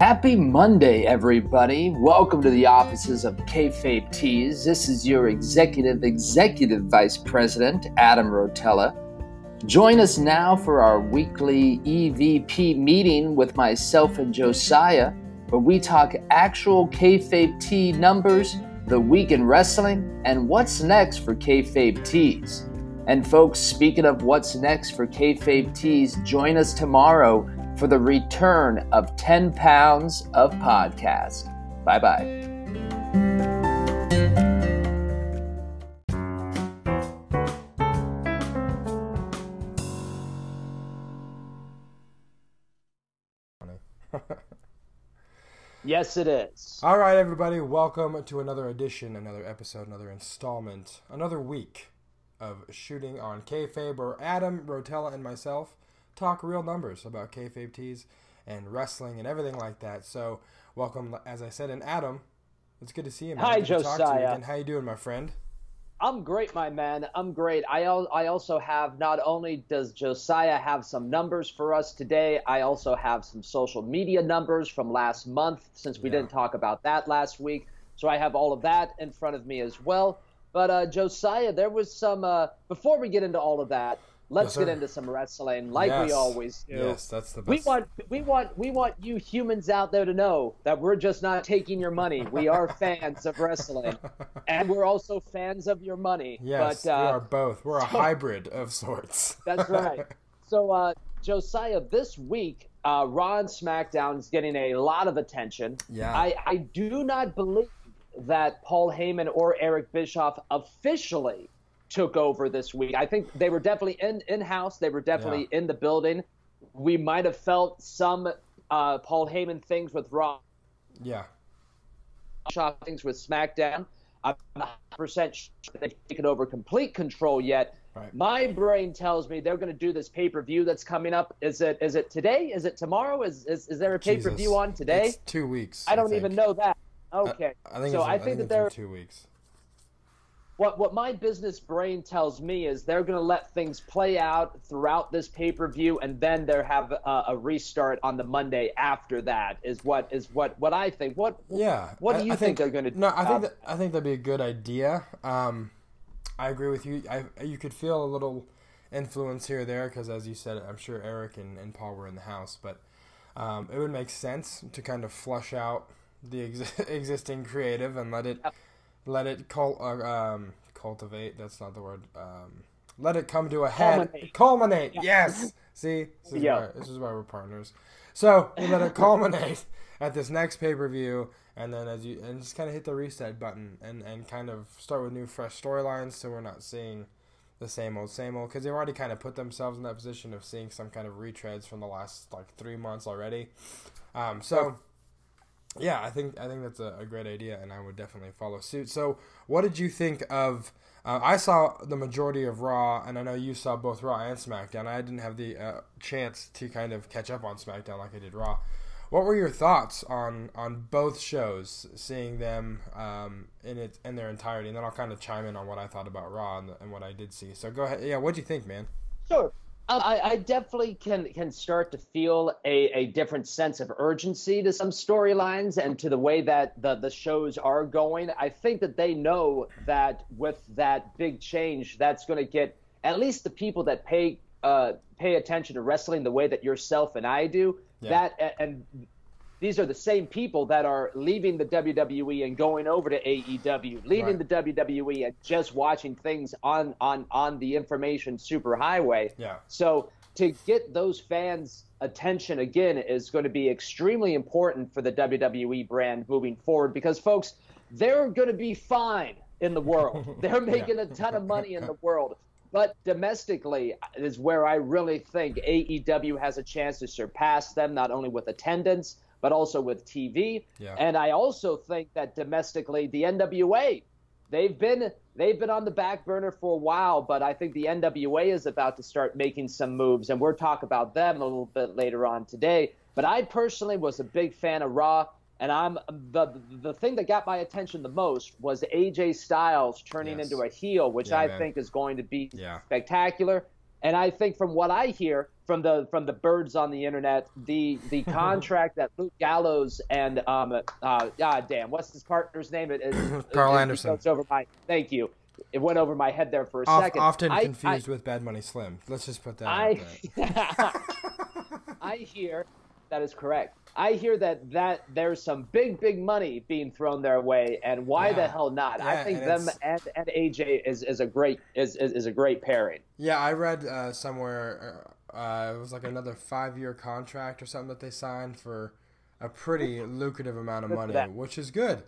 Happy Monday, everybody. Welcome to the offices of Kayfabe Tees. This is your executive, executive vice president, Adam Rotella. Join us now for our weekly EVP meeting with myself and Josiah, where we talk actual Kayfabe Tee numbers, the week in wrestling, and what's next for Kayfabe Tees. And folks, speaking of what's next for Kayfabe Tees, join us tomorrow for the return of 10 pounds of podcast. Bye bye. yes, it is. All right, everybody, welcome to another edition, another episode, another installment, another week of shooting on kayfabe, where Adam Rotella and myself talk real numbers about kayfabe tees and wrestling and everything like that. So, welcome, as I said, and Adam, it's good to see you. Man. Hi, Good to talk to you Josiah. How you doing, my friend? I'm great, my man. I'm great. I al- I also have not only does Josiah have some numbers for us today, I also have some social media numbers from last month since we Yeah. didn't talk about that last week. So I have all of that in front of me as well. But uh, Josiah, there was some. Uh, before we get into all of that, let's Yes, get into some wrestling, like we always do. Yes, that's the best. We want we want we want you humans out there to know that we're just not taking your money. We are fans of wrestling, and we're also fans of your money. Yes, but, uh, we are both. We're a hybrid of sorts. That's right. So, uh, Josiah, this week, uh, Raw and SmackDown is getting a lot of attention. Yeah. I, I do not believe that Paul Heyman or Eric Bischoff officially took over this week. I think they were definitely in in house. They were definitely in the building. We might have felt some uh, Paul Heyman things with Raw, yeah. Bischoff things with SmackDown. I'm not 100% sure they've taken over complete control yet. Right. My brain tells me they're going to do this pay per view that's coming up. Is it is it today? Is it tomorrow? Is is, is there a pay per view on today? It's two weeks. I don't think. even know that. Okay, I think so it's, I think that it's they're two weeks. What what my business brain tells me is they're going to let things play out throughout this pay per view, and then they have a, a restart on the Monday after that. Is what is what what I think. What Yeah. What do you I think they're gonna No, I think that, I think that'd be a good idea. Um, I agree with you. I you could feel a little influence here or there because, as you said, I'm sure Eric and, and Paul were in the house, but um, it would make sense to kind of flush out the ex- existing creative and let it let it cul- uh, um, cultivate. That's not the word. Um, let it come to a head. Culminate. Culminate. Yes. See, this is, Yeah. why, this is why we're partners. So we let it culminate at this next pay per view, and then as you and just kind of hit the reset button and and kind of start with new fresh storylines, so we're not seeing the same old same old because they've already kind of put themselves in that position of seeing some kind of retreads from the last like three months already. Um, so. Yeah, I think I think that's a, a great idea, and I would definitely follow suit. So, what did you think of? Uh, I saw the majority of Raw, and I know you saw both Raw and SmackDown. I didn't have the uh, chance to kind of catch up on SmackDown like I did Raw. What were your thoughts on on both shows, seeing them um, in it in their entirety, and then I'll kind of chime in on what I thought about Raw and, and what I did see. So go ahead. Yeah, what do you think, man? Sure. Um, I, I definitely can can start to feel a, a different sense of urgency to some storylines and to the way that the, the shows are going. I think that they know that with that big change, that's going to get at least the people that pay uh, pay attention to wrestling the way that yourself and I do. Yeah. That and these are the same people that are leaving the WWE and going over to AEW, leaving Right. the WWE and just watching things on on on the information superhighway. Yeah. So to get those fans' attention again is going to be extremely important for the WWE brand moving forward because folks, they're going to be fine in the world. They're making a ton of money in the world. But domestically is where I really think AEW has a chance to surpass them, not only with attendance, but also with TV. Yeah. And I also think that domestically, the NWA, they've been they've been on the back burner for a while, but I think the NWA is about to start making some moves, and we'll talk about them a little bit later on today. But I personally was a big fan of Raw, and I'm the the thing that got my attention the most was AJ Styles turning Yes. into a heel, which Yeah, I man. think is going to be Yeah. spectacular. And I think from what I hear from the from the birds on the internet. The the contract that Luke Gallows and um uh god damn what's his partner's name? It, it, Karl it, Anderson. It over my thank you. It went over my head there for a second. Often I- confused I, with Bad Money Slim. Let's just put that I. I hear that is correct. I hear that that there's some big big money being thrown their way, and why the hell not? I think and them and, and AJ is, is a great is, is, is a great pairing. Yeah, I read uh, somewhere uh, it was like another five year contract or something that they signed for a pretty lucrative amount of money, which is good.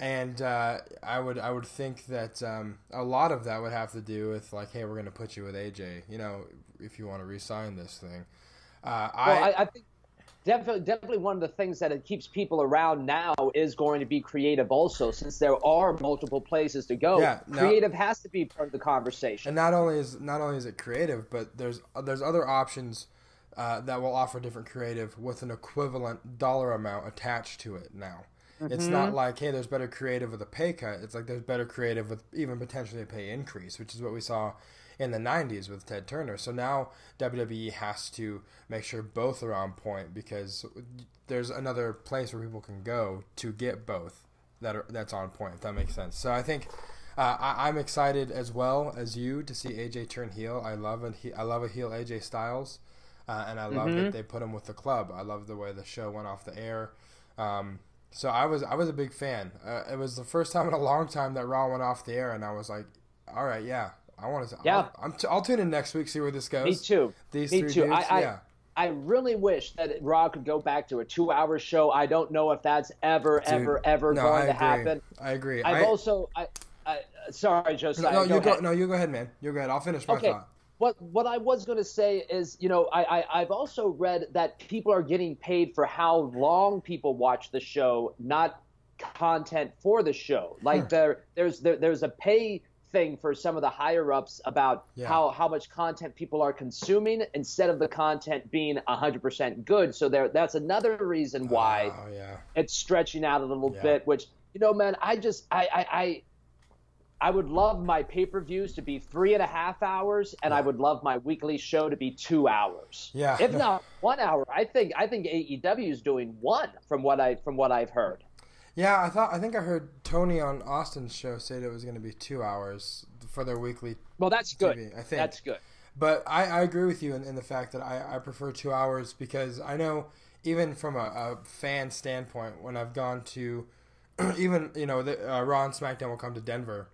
And uh, I would I would think that um, a lot of that would have to do with like, hey, we're going to put you with AJ. You know, if you want to re-sign this thing. Uh, Well, I, I, I think definitely definitely one of the things that it keeps people around now is going to be creative also, since there are multiple places to go. Yeah, no- creative has to be part of the conversation. and not only is not only is it creative, but there's there's other options uh, that will offer different creative with an equivalent dollar amount attached to it. Now, it's Mm-hmm. not like hey, there's better creative with a pay cut. It's like there's better creative with even potentially a pay increase, which is what we saw in the '90s with Ted Turner. So now WWE has to make sure both are on point because there's another place where people can go to get both that are that's on point. If that makes sense. So I think. Uh, I, I'm excited as well as you to see AJ turn heel. I love a he, I love a heel AJ Styles, uh, and I love Mm-hmm. that they put him with the club. I love the way the show went off the air. Um, so I was I was a big fan. Uh, it was the first time in a long time that Raw went off the air, and I was like, all right, yeah, I want to. Yeah. I'll, I'm t- I'll tune in next week see where this goes. Me too. These Me too. dudes, I, I, yeah. I really wish that Raw could go back to a two-hour show. I don't know if that's ever, Dude, ever, ever no, going to happen. I agree. I've I, also, I, I, sorry, Josiah. no, go you go. No, you go ahead, man. You go ahead. I'll finish my Okay. thought. What what I was going to say is, you know, I, I I've also read that people are getting paid for how long people watch the show, not content for the show. Like hmm. there there's there, there's a pay thing for some of the higher ups about Yeah. how how much content people are consuming instead of the content being 100% good. So there that's another reason why Oh yeah. it's stretching out a little Yeah. bit which you know man i just i i i, I would love my pay-per-views to be three and a half hours and i would love my weekly show to be two hours Yeah. if not one hour i think i think aew is doing one from what i from what i've heard Yeah, I thought I think I heard Tony on Austin's show say that it was going to be two hours for their weekly. well that's good I think. that's good But I, I agree with you in, in the fact that I, I prefer two hours because I know even from a, a fan standpoint, when I've gone to even you know the uh, Raw and SmackDown will come to Denver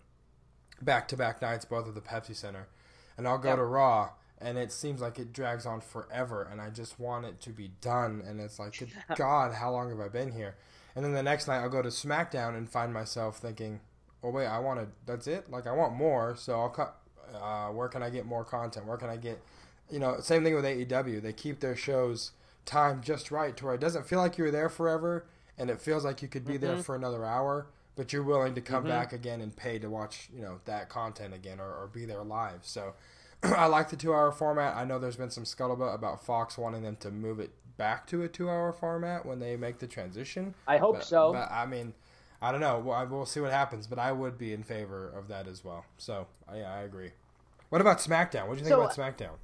back to back nights, both at the Pepsi Center, and I'll go Yep. to Raw. And it seems like it drags on forever, and I just want it to be done. And it's like, good God, how long have I been here? And then the next night I'll go to SmackDown and find myself thinking, "Oh wait, I want to. That's it. Like I want more. So I'll cut. Uh, where can I get more content? Where can I get? You know, same thing with AEW. They keep their shows timed just right to where it doesn't feel like you're there forever, and it feels like you could be there for another hour, but you're willing to come back again and pay to watch you know that content again or, or be there live. So. I like the two-hour format. I know there's been some scuttlebutt about Fox wanting them to move it back to a two-hour format when they make the transition. i hope But, so But I mean, I don't know. Well, we'll see what happens. But I would be in favor of that as well. So uh, yeah, I agree. What about SmackDown? What do you think So, about SmackDown?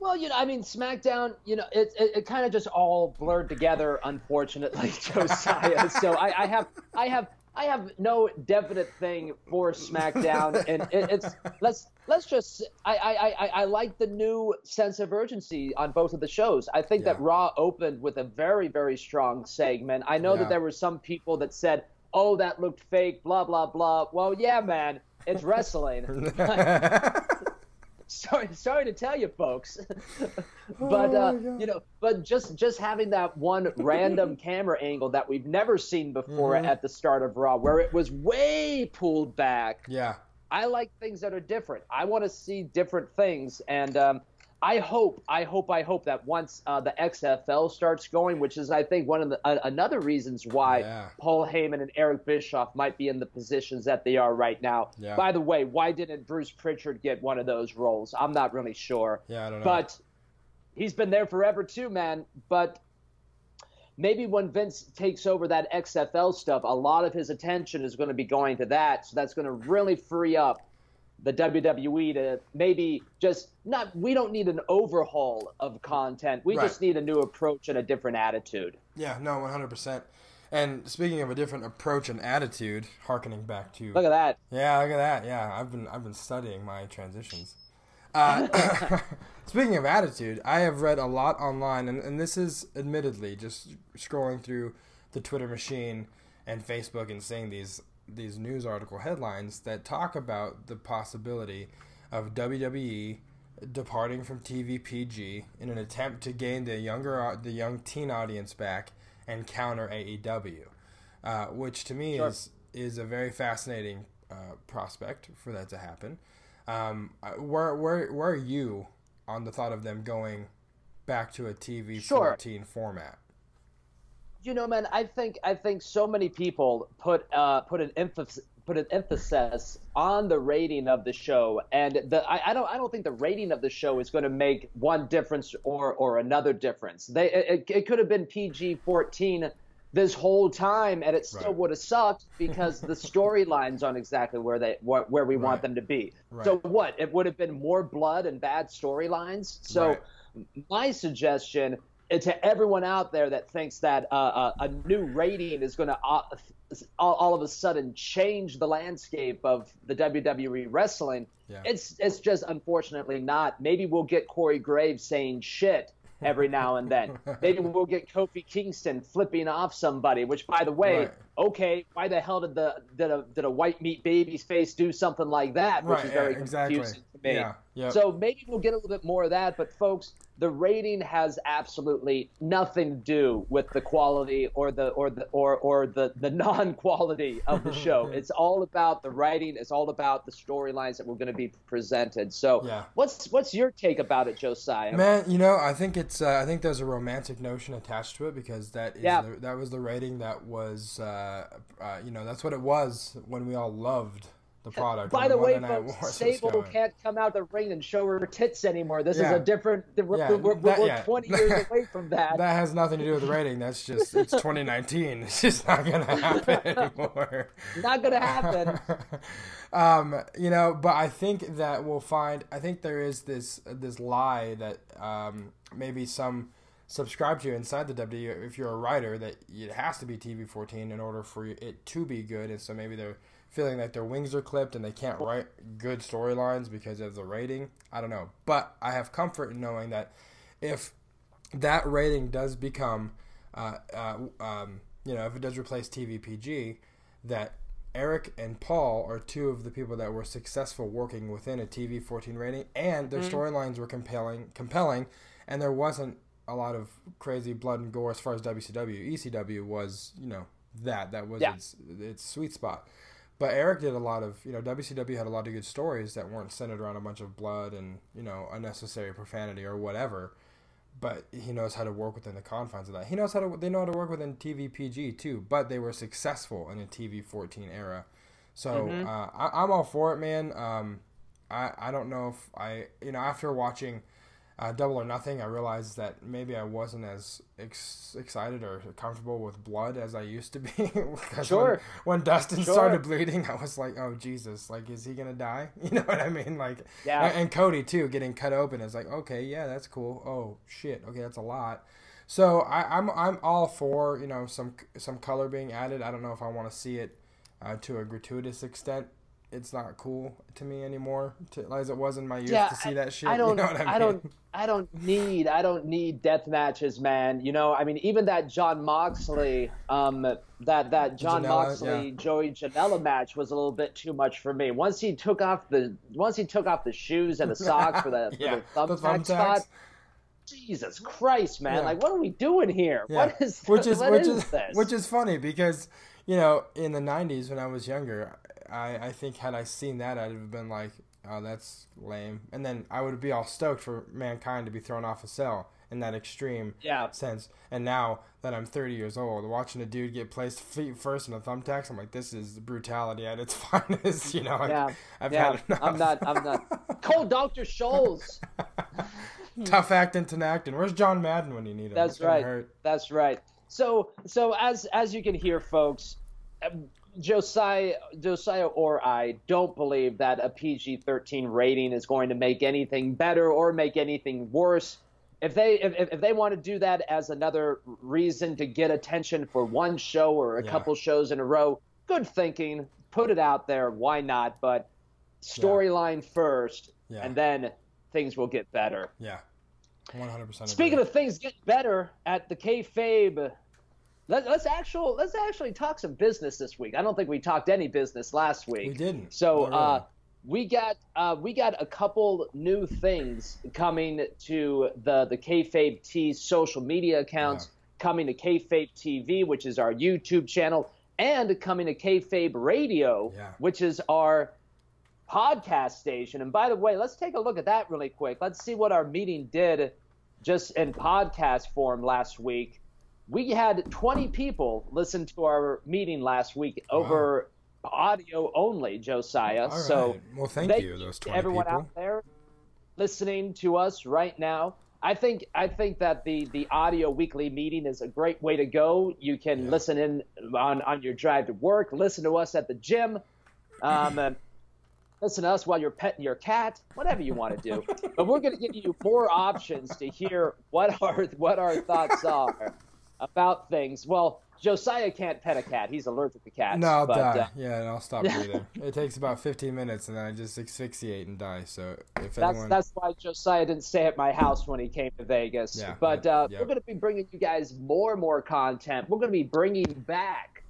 Well, you know, I mean, SmackDown, you know, it, it, it kind of just all blurred together, unfortunately, Josiah. so I, I have, I have, I have no definite thing for SmackDown, and it, it's let's let's just. I, I, I, I like the new sense of urgency on both of the shows. I think that Raw opened with a very very strong segment. I know Yeah. that there were some people that said, "Oh, that looked fake," blah blah blah. Well, yeah, man, it's wrestling. sorry, sorry to tell you, folks, but uh, you know, but just just having that one random camera angle that we've never seen before Mm-hmm. at the start of Raw, where it was way pulled back. yeah, I like things that are different. I want to see different things, and um, I hope, I hope, I hope that once uh, the XFL starts going, which is I think one of the uh, another reasons why Yeah. Paul Heyman and Eric Bischoff might be in the positions that they are right now. Yeah. By the way, why didn't Bruce Pritchard get one of those roles? I'm not really sure. yeah. I don't know. But he's been there forever too, man. But maybe when Vince takes over that XFL stuff, a lot of his attention is going to be going to that. So that's going to really free up the WWE to maybe just not. We don't need an overhaul of content. We Right. just need a new approach and a different attitude. Yeah, no, one hundred percent. And speaking of a different approach and attitude, harkening back to Look at that. Yeah, look at that. Yeah, I've been I've been studying my transitions. Uh, speaking of attitude, I have read a lot online, and, and this is admittedly just scrolling through the Twitter machine and Facebook and seeing these these news article headlines that talk about the possibility of WWE departing from TV PG in an attempt to gain the younger the young teen audience back and counter AEW, uh, which to me Sure. is is a very fascinating uh, prospect for that to happen. Um, where where where are you on the thought of them going back to a TV Sure. 14 format? You know, man, I think I think so many people put uh, put an emphasis put an emphasis on the rating of the show, and the I, I don't I don't think the rating of the show is going to make one difference or or another difference. They it, it could have been PG fourteen this whole time, and it still Right. would have sucked because the storylines aren't exactly where they where, where we Right. want them to be. Right. So what? It would have been more blood and bad storylines. So my suggestion to everyone out there that thinks that uh, uh, a new rating is going to uh, all, all of a sudden change the landscape of the WWE wrestling, Yeah. it's it's just unfortunately not. Maybe we'll get Corey Graves saying shit every now and then. Maybe we'll get Kofi Kingston flipping off somebody. Which, by the way, Right. okay, why the hell did the did a did a white meat baby's face do something like that? Which Right, is very yeah, exactly. confusing me. Yeah, yep. So maybe we'll get a little bit more of that. But folks, the rating has absolutely nothing to do with the quality or the or the or or the the non-quality of the show. it's all about the writing. It's all about the storylines that we're going to be presented. So Yeah. what's what's your take about it, Josiah? Man, you know, I think it's uh, I think there's a romantic notion attached to it because that is Yeah. the, that was the rating that was uh, uh, you know that's what it was when we all loved the product. By the way, folks, Sable can't come out of the ring and show her tits anymore. This Yeah. is a different. We're, Yeah, we're, that- we're yeah. 20 years away from that. That has nothing to do with the rating. That's just it's 2019. It's just not gonna happen anymore. Not going to happen. um, you know, but I think that we'll find. I think there is this this lie that um, maybe some subscribe to inside the W. If you're a writer, that it has to be TV 14 in order for it to be good, and so maybe they're feeling like their wings are clipped and they can't write good storylines because of the rating. I don't know, but I have comfort in knowing that if that rating does become, uh, uh, um, you know, if it does replace TVPG, that Eric and Paul are two of the people that were successful working within a TV 14 rating, and their storylines were compelling, compelling, and there wasn't a lot of crazy blood and gore as far as WCW. ECW was, you know, that that was Yeah. its its sweet spot. But Eric did a lot of, you know, WCW had a lot of good stories that weren't centered around a bunch of blood and, you know, unnecessary profanity or whatever. But he knows how to work within the confines of that. He knows how to, they know how to work within TV PG too, but they were successful in a TV 14 era. So Mm-hmm. uh, I, I'm all for it, man. Um, I, I don't know if I, you know, after watching uh, Double or Nothing, I realized that maybe I wasn't as ex- excited or comfortable with blood as I used to be. because Sure. When, when Dustin Sure. started bleeding, I was like, "Oh Jesus! Like, is he gonna die?" You know what I mean? Like, Yeah. And, and Cody too, getting cut open is like, okay, yeah, that's cool. Oh shit, okay, that's a lot. So I, I'm I'm all for you know some some color being added. I don't know if I want to see it uh, to a gratuitous extent. It's not cool to me anymore, to, as it was in my youth Yeah, to see I- that shit. I don't. you know what I, mean? I don't. I don't need. I don't need death matches, man. You know. I mean, even that Jon Moxley, um, that that John Janela, Moxley yeah. Joey Janela match was a little bit too much for me. Once he took off the once he took off the shoes and the socks for the, Yeah, for the thumbtack spot. Jesus Christ, man! Like, what are we doing here? What is which is which is is this? which is funny because you know in the '90s when I was younger, I I think had I seen that I'd have been like, oh that's lame, and then I would be all stoked for mankind to be thrown off a cell in that extreme yeah. sense. And now that I'm 30 years old, watching a dude get placed feet first in a thumbtacks, I'm like, this is brutality at its finest. You know, I've, Yeah, I've yeah. had enough. I'm not. I'm not. Cold Doctor Scholl's. Tough acting Tinactin. Where's John Madden when you need him? That's right. hurt. That's right. So, so as as you can hear, folks, Josiah, Josiah, or I don't believe that a PG-13 rating is going to make anything better or make anything worse. If they if, if they want to do that as another reason to get attention for one show or a Yeah. couple shows in a row, good thinking. Put it out there. Why not? But storyline first, Yeah. and then things will get better. Yeah. One hundred percent. Speaking of things getting better at the kayfabe, let, let's actual let's actually talk some business this week. I don't think we talked any business last week. we didn't. So really. uh, we got uh, we got a couple new things coming to the the kayfabe T social media accounts, coming to kayfabe TV, which is our YouTube channel, and coming to kayfabe Radio, Yeah. which is our podcast station. And by the way, let's take a look at that really quick. Let's see what our meeting did just in podcast form last week. We had 20 people listen to our meeting last week over audio only, Josiah. So well, thank thank you, those twenty everyone people. out there listening to us right now. I think I think that the the audio weekly meeting is a great way to go. You can Yeah. listen in on on your drive to work, listen to us at the gym, um, listen to us while you're petting your cat, whatever you want to do. but we're going to give you more options to hear what our what our thoughts are about things. Well, Josiah can't pet a cat; he's allergic to cats. No, I'll but, die. uh, yeah, and I'll stop breathing. it takes about 15 minutes, and then I just asphyxiate and die. So if That's anyone, that's why Josiah didn't stay at my house when he came to Vegas. Yeah, but uh, yep. we're going to be bringing you guys more and more content. We're going to be bringing back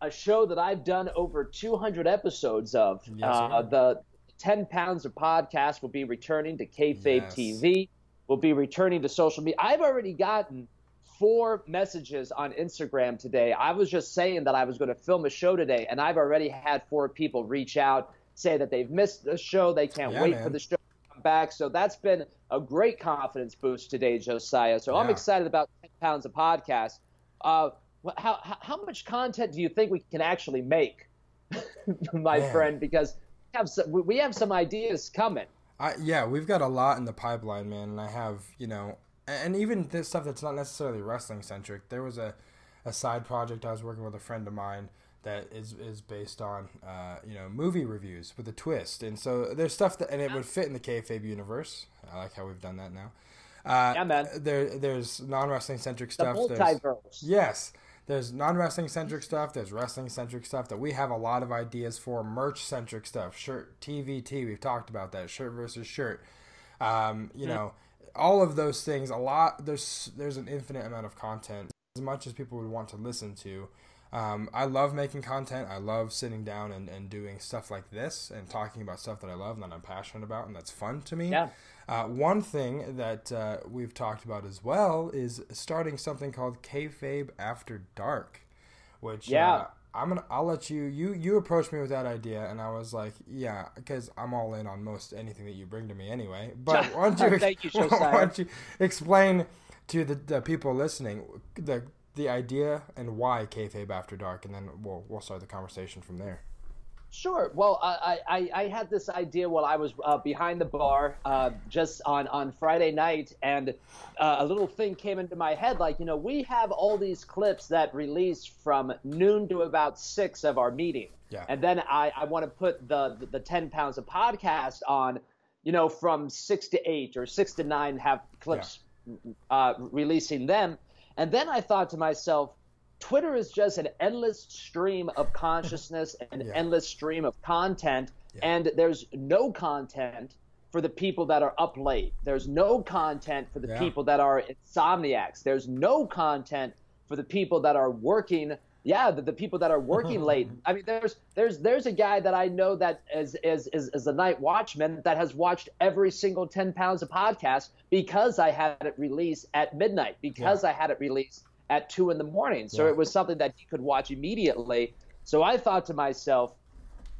a show that I've done over 200 episodes of. Yes, uh, the 10 pounds of podcast will be returning to Kayfabe Yes. TV. Will be returning to social media. I've already gotten four messages on Instagram today. I was just saying that I was going to film a show today, and I've already had four people reach out say that they've missed the show. They can't Yeah, wait man. for the show to come back. So that's been a great confidence boost today, Josiah. So I'm excited about 10 pounds of podcast. Uh, how, how how much content do you think we can actually make, my Man. friend? Because we have some, we have some ideas coming. I, yeah, we've got a lot in the pipeline, man. And I have, you know, and even this stuff that's not necessarily wrestling centric. There was a, a side project I was working with a friend of mine that is is based on, uh, you know, movie reviews with a twist. And so there's stuff that, and it would fit in the kayfabe universe. I like how we've done that now. Uh, Yeah, man. There, there's non wrestling centric The stuff. There's, multiverse. Yes. There's non wrestling centric stuff. There's wrestling centric stuff that we have a lot of ideas for. Merch centric stuff. Shirt, TVT. We've talked about that. Shirt versus shirt. Um, you know, all of those things. A lot. There's there's an infinite amount of content. As much as people would want to listen to. Um, I love making content. I love sitting down and, and doing stuff like this and talking about stuff that I love and that I'm passionate about and that's fun to me. Yeah. Uh, one thing that uh, we've talked about as well is starting something called Kayfabe After Dark, which Yeah. uh, I'm gonna I'll let you you you approached me with that idea and I was like yeah because I'm all in on most anything that you bring to me anyway. But why don't you Thank you, why don't you explain to the, the people listening the the idea and why Kayfabe After Dark, and then we'll we'll start the conversation from there. Sure. Well, I, I, I had this idea while I was uh, behind the bar uh, just on, on Friday night, and uh, a little thing came into my head like, you know, we have all these clips that release from noon to about six of our meeting. Yeah. And then I, I want to put the, the, the 10 pounds of podcast on, you know, from six to eight or six to nine, have clips uh, releasing them. And then I thought to myself, Twitter is just an endless stream of consciousness, an Yeah. endless stream of content, Yeah. and there's no content for the people that are up late. There's no content for the Yeah. people that are insomniacs. There's no content for the people that are working. Yeah, the, the people that are working late. I mean, there's there's there's a guy that I know that is is is, is a night watchman that has watched every single ten pounds of podcast because I had it released at midnight because I had it released at two in the morning. So Yeah. it was something that he could watch immediately. So I thought to myself,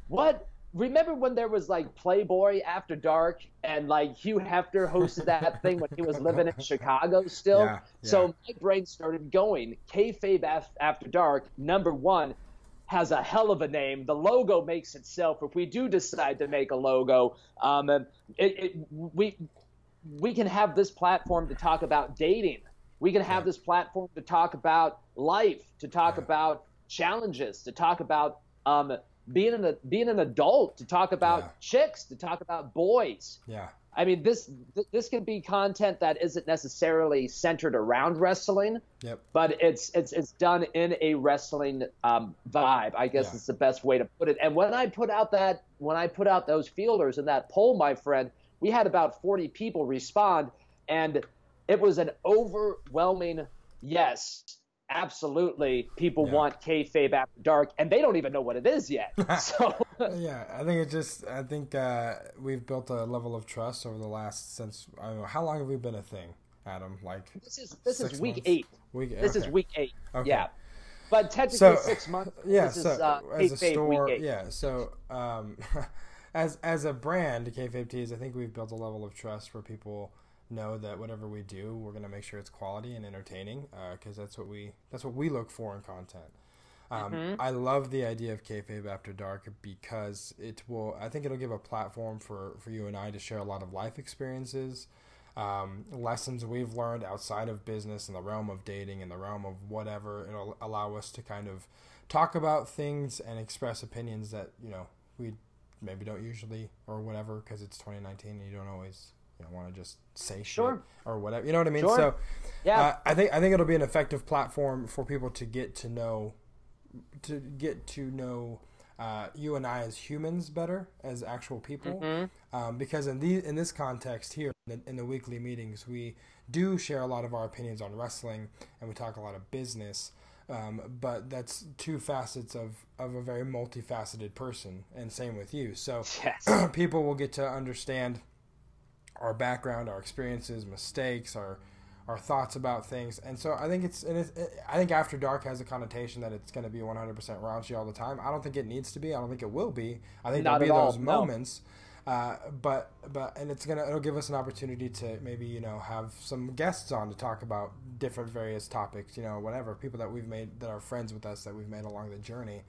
what? Remember when there was like Playboy After Dark and like Hugh Hefner hosted that thing when he was living in Chicago still? Yeah, yeah. So my brain started going. Kayfabe Af- After Dark, number one, has a hell of a name. The logo makes itself. If we do decide to make a logo, um, it, it, we we can have this platform to talk about dating. We can have this platform to talk about life, to talk about challenges, to talk about um, being an being an adult, to talk about Yeah. chicks, to talk about boys. Yeah. I mean, this th- this can be content that isn't necessarily centered around wrestling, Yep. but it's it's it's done in a wrestling um, vibe. I guess Yeah. is the best way to put it. And when I put out that when I put out those fielders in that poll, my friend, we had about 40 people respond, and it was an overwhelming yes. Absolutely, people Yeah. want kayfabe after dark, and they don't even know what it is yet. So Yeah, I think it just. I think uh, we've built a level of trust over the last since. I don't know how long have we been a thing, Adam? Like this is this is week months? eight. week. This is week eight. Okay. Yeah, but technically So six months. Yeah, this so is uh, as a store, week eight. yeah. So um, as as a brand, Kayfabe Tees, I think we've built a level of trust where people know that whatever we do, we're going to make sure it's quality and entertaining because that's what we that's what we look for in content. Um, Mm-hmm. I love the idea of kayfabe after dark because it will. I think it'll give a platform for for you and I to share a lot of life experiences, um, lessons we've learned outside of business in the realm of dating, in the realm of whatever. It'll allow us to kind of talk about things and express opinions that you know we maybe don't usually or whatever because it's 2019 and you don't always know, want to just say shit Sure. or whatever. You know what I mean? Sure. So Yeah. uh, I think I think it'll be an effective platform for people to get to know to get to know uh, you and I as humans better as actual people. Mm-hmm. Um, because in the in this context here in the, in the weekly meetings, we do share a lot of our opinions on wrestling and we talk a lot of business. Um, but that's two facets of, of a very multifaceted person, and same with you. So Yes. people will get to understand our background, our experiences, mistakes, our our thoughts about things. And so I think it's, and it's I think After Dark has a connotation that it's going to be 100% raunchy all the time. I don't think it needs to be. I don't think it will be. I think Not there'll be all, those no. moments. Uh, but but and it's gonna it'll give us an opportunity to maybe you know have some guests on to talk about different various topics you know whatever people that we've made that are friends with us that we've made along the journey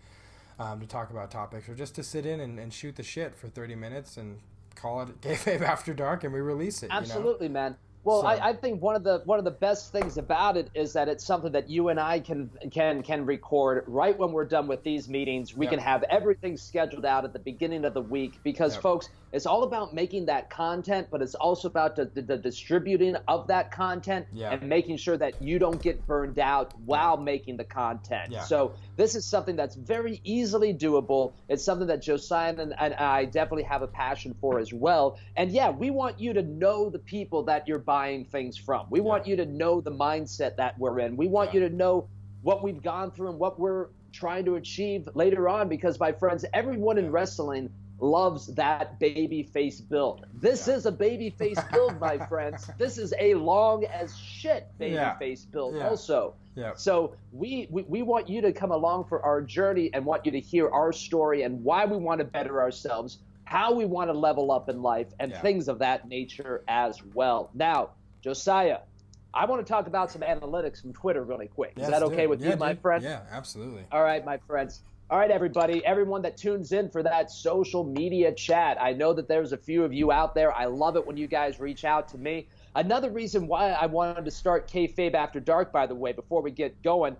um, to talk about topics or just to sit in and, and shoot the shit for 30 minutes and call it kayfabe after dark and we release it you know? Absolutely, man. Well, So- I, I think one of the one of the best things about it is that it's something that you and I can can can record right when we're done with these meetings. We Yep. can have everything scheduled out at the beginning of the week because, Yep. folks, it's all about making that content, but it's also about the, the, the distributing of that content Yeah. and making sure that you don't get burned out while making the content. So this is something that's very easily doable. It's something that Josiah and, and I definitely have a passion for as well. And yeah, we want you to know the people that you're buying things from. We want you to know the mindset that we're in. We want Yeah. you to know what we've gone through and what we're trying to achieve later on because my friends, everyone in wrestling loves that baby face build. This Yeah. is a baby face build, my friends. This is a long as shit baby Yeah. face build Yeah. also. yeah So we, we we want you to come along for our journey and want you to hear our story and why we want to better ourselves, how we want to level up in life, and Yeah. things of that nature as well. Now, Josiah, I want to talk about some analytics from Twitter really quick. Is Yes, that dude. okay with Yeah, you, my dude. friend? yeah absolutely All right, my friends. All right, everybody, everyone that tunes in for that social media chat. I know that there's a few of you out there. I love it when you guys reach out to me. Another reason why I wanted to start Kayfabe After Dark, by the way, before we get going,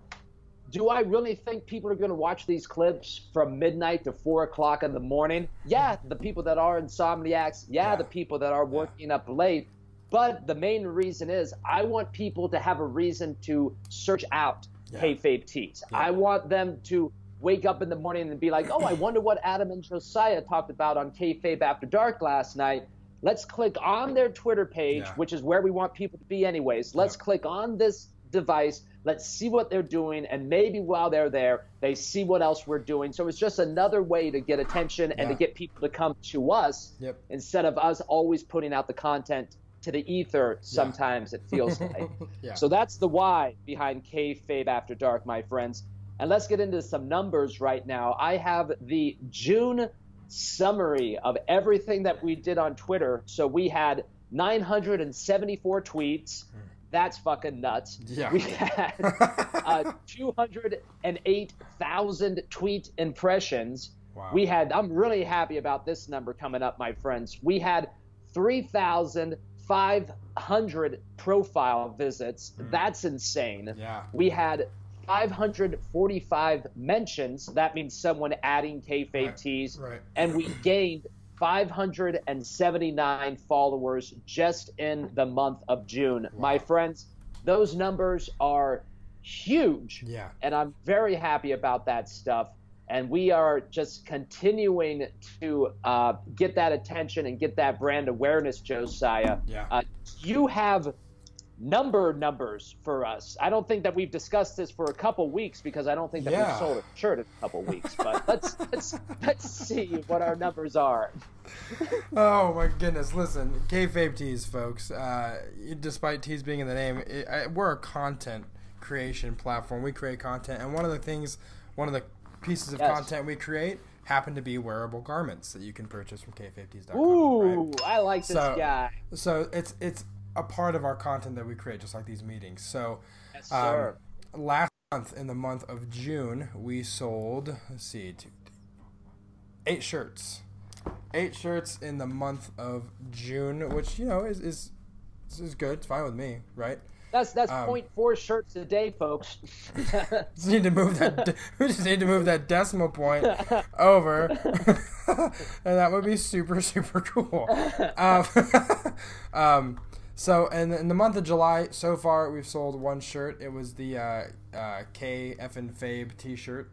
do I really think people are going to watch these clips from midnight to four o'clock in the morning? Yeah, the people that are insomniacs. Yeah, Yeah. the people that are working up late. But the main reason is I want people to have a reason to search out Yeah. kayfabe tees. Yeah. I want them to wake up in the morning and be like, "Oh, I wonder what Adam and Josiah talked about on kayfabe after dark last night." Let's click on their Twitter page, Yeah. which is where we want people to be anyways. Let's Yeah. click on this device. Let's see what they're doing, and maybe while they're there, they see what else we're doing. So it's just another way to get attention and to get people to come to us Yep. instead of us always putting out the content to the ether. Sometimes it feels like. yeah So that's the why behind Kayfabe After Dark, my friends. And let's get into some numbers right now. I have the June summary of everything that we did on Twitter. So we had 974 tweets. Mm-hmm. That's fucking nuts. Yeah. We had uh, 208,000 tweet impressions. Wow. We had, I'm really happy about this number coming up, my friends. We had 3,500 profile visits. That's insane. yeah We had 545 mentions. That means someone adding kayfabe Right, tees, right. and we gained 579 followers just in the month of June. My friends, those numbers are huge, Yeah. and I'm very happy about that stuff. And we are just continuing to uh, get that attention and get that brand awareness, Josiah. Yeah. Uh, you have number numbers for us. I don't think that we've discussed this for a couple weeks because I don't think that Yeah. we've sold a shirt in a couple weeks. But let's let's let's see what our numbers are. Oh my goodness! Listen, kayfabe tees, folks. Uh, despite tees being in the name, it, I, we're a content creation platform. We create content, and one of the things, one of the pieces of Yes. content we create happen to be wearable garments that you can purchase from kayfabetees.com. Ooh, right? I like this So- guy. So it's it's a part of our content that we create, just like these meetings. So Yes, um, last month, in the month of June, we sold. Let's see, two, eight shirts. Eight shirts in the month of June, which you know is is is good. It's fine with me, right? That's that's um, point four shirts a day, folks. Just need to move that. de- we just need to move that decimal point over, and that would be super super cool. Um, um, so, and in the month of July, so far we've sold one shirt. It was the uh, uh, K F and Fabe T-shirt.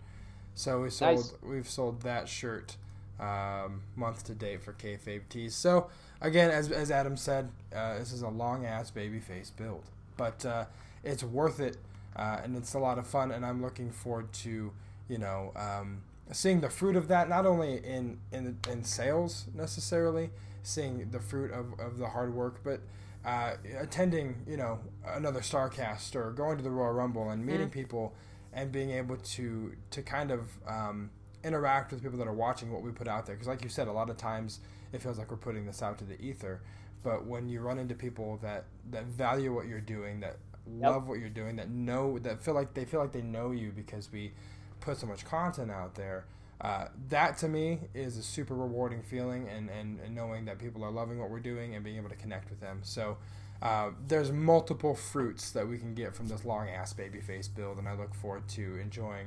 So we sold Nice. we've sold that shirt um, month to date for Kayfabe tees. So again, as as Adam said, uh, this is a long ass baby face build, but uh, it's worth it, uh, and it's a lot of fun. And I'm looking forward to you know um, seeing the fruit of that, not only in in in sales necessarily, seeing the fruit of, of the hard work, but uh, attending you know another Starcast or going to the Royal Rumble and meeting people and being able to to kind of um, interact with people that are watching what we put out there. Because, like you said, a lot of times it feels like we're putting this out to the ether. But when you run into people that that value what you're doing, that love what you're doing, that know that feel like they feel like they know you because we put so much content out there. Uh, that to me is a super rewarding feeling, and, and, and knowing that people are loving what we're doing and being able to connect with them. So uh, there's multiple fruits that we can get from this long ass baby face build, and I look forward to enjoying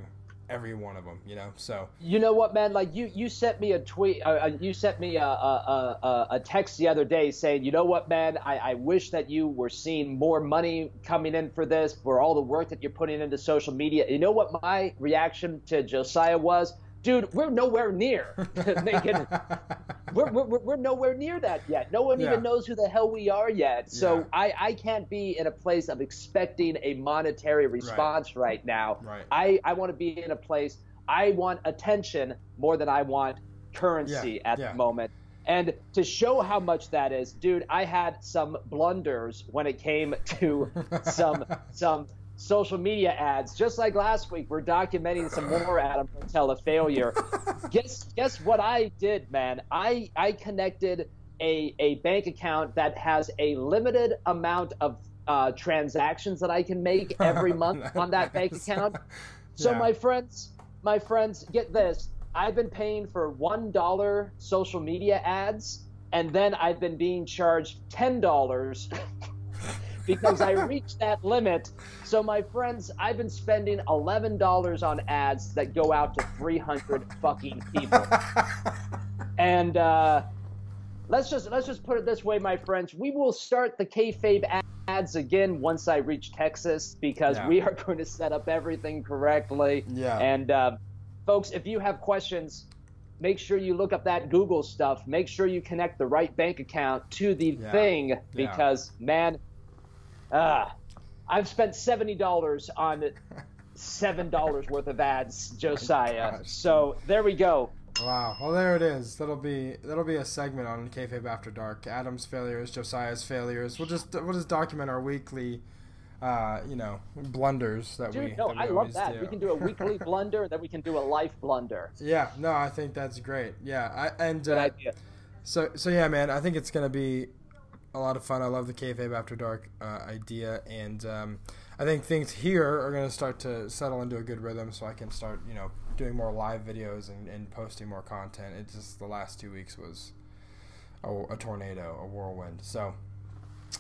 every one of them. You know, so You know what, man? Like you, you sent me a tweet. Uh, uh, you sent me a, a, a, a text the other day saying, you know what, man? I, I wish that you were seeing more money coming in for this, for all the work that you're putting into social media. You know what my reaction to Josiah was? Dude, we're nowhere near making. We're, we're, we're nowhere near that yet. No one Yeah. even knows who the hell we are yet. So Yeah. I, I can't be in a place of expecting a monetary response right, now. Right. I, I want to be in a place I want attention more than I want currency Yeah, at the moment. And to show how much that is, dude, I had some blunders when it came to some some social media ads. Just like last week, we're documenting some more Adam Rotella failure. guess guess what I did, man? I I connected a a bank account that has a limited amount of uh, transactions that I can make every month on that bank account. So Yeah. my friends, my friends, get this. I've been paying for one dollar social media ads, and then I've been being charged ten dollars because I reached that limit. So my friends, I've been spending eleven dollars on ads that go out to three hundred fucking people. And uh, let's just let's just put it this way, my friends. We will start the kayfabe ads again once I reach Texas because Yeah. we are going to set up everything correctly. Yeah. And uh, folks, if you have questions, make sure you look up that Google stuff. Make sure you connect the right bank account to the Yeah. thing because man, uh, I've spent seventy dollars on seven dollars worth of ads, Josiah. gosh. So there we go. Wow. Well, there it is. That'll be that'll be a segment on Kayfabe After Dark. Adam's failures, Josiah's failures. We'll just we'll just document our weekly, uh, you know, blunders that we. Dude, no, that we I love that. do. We can do a weekly blunder, and then we can do a life blunder. Yeah. No, I think that's great. Yeah. I, and Good uh, idea. So so yeah, man. I think it's gonna be a lot of fun. I love the Kayfabe After Dark uh, idea, and um, I think things here are gonna start to settle into a good rhythm, so I can start you know doing more live videos and, and posting more content. It just the last two weeks was a, a tornado, a whirlwind. So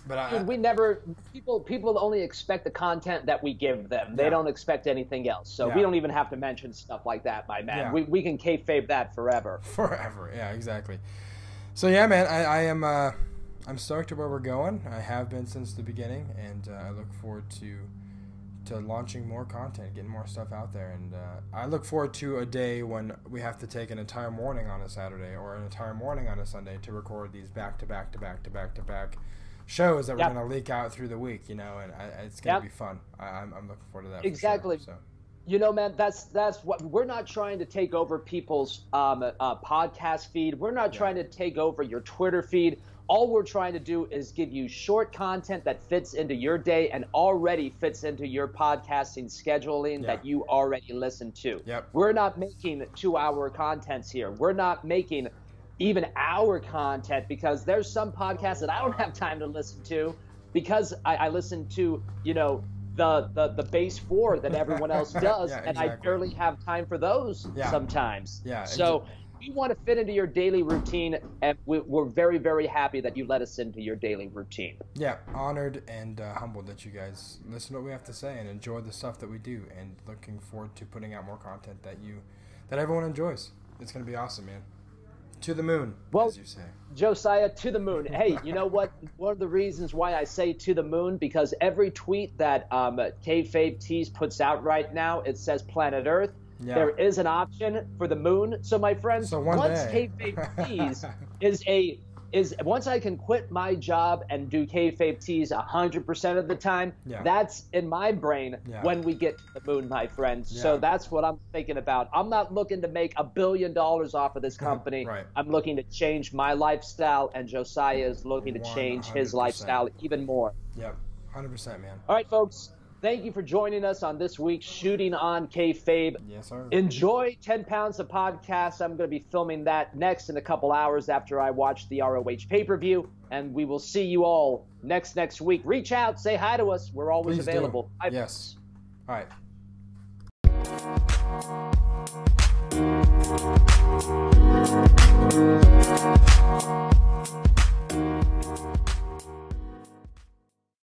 But I, Dude, we never people people only expect the content that we give them. They Yeah. don't expect anything else. So Yeah. we don't even have to mention stuff like that, my man. Yeah. We we can kayfabe that forever. forever. Yeah, exactly. So yeah, man, I, I am uh, I'm stoked to where we're going. I have been since the beginning, and uh, I look forward to to launching more content, getting more stuff out there, and uh, I look forward to a day when we have to take an entire morning on a Saturday or an entire morning on a Sunday to record these back to back to back to back to back shows that Yep. we're going to leak out through the week. You know, and I, it's going to Yep. be fun. I, I'm, I'm looking forward to that. for sure, Exactly. so. You know, man, that's that's what we're not trying to take over people's um, uh, podcast feed. We're not Yeah. trying to take over your Twitter feed. All we're trying to do is give you short content that fits into your day and already fits into your podcasting scheduling Yeah. that you already listen to. Yep. We're not making two-hour contents here. We're not making even hour content because there's some podcasts that I don't have time to listen to because I, I listen to you know the the the base four that everyone else does, Yeah, and I barely have time for those Yeah. sometimes. Yeah, So. We want to fit into your daily routine, and we- we're very, very happy that you let us into your daily routine. Yeah, honored and uh, humbled that you guys listen to what we have to say and enjoy the stuff that we do, and looking forward to putting out more content that you, that everyone enjoys. It's gonna be awesome, man. To the moon, Well- as you say. Josiah to the moon. Hey, you know what? One of the reasons why I say to the moon because every tweet that um, Kayfabe Tees puts out right now, it says planet Earth. Yeah. There is an option for the moon. So my friends, So once day. Kayfabe Tees is a is once I can quit my job and do Kayfabe Tees hundred percent of the time, Yeah. that's in my brain Yeah. when we get to the moon, my friends. So that's what I'm thinking about. I'm not looking to make a billion dollars off of this company. Right. I'm looking to change my lifestyle, and Josiah is looking to change his lifestyle even more. Yep, hundred percent, man. All right, folks. Thank you for joining us on this week's Shooting on Kayfabe. Yes, sir. Enjoy 10 Pounds of Podcast. I'm going to be filming that next in a couple hours after I watch the ROH pay per view. And we will see you all next next week. Reach out, say hi to us. We're always Please available. Yes. All right.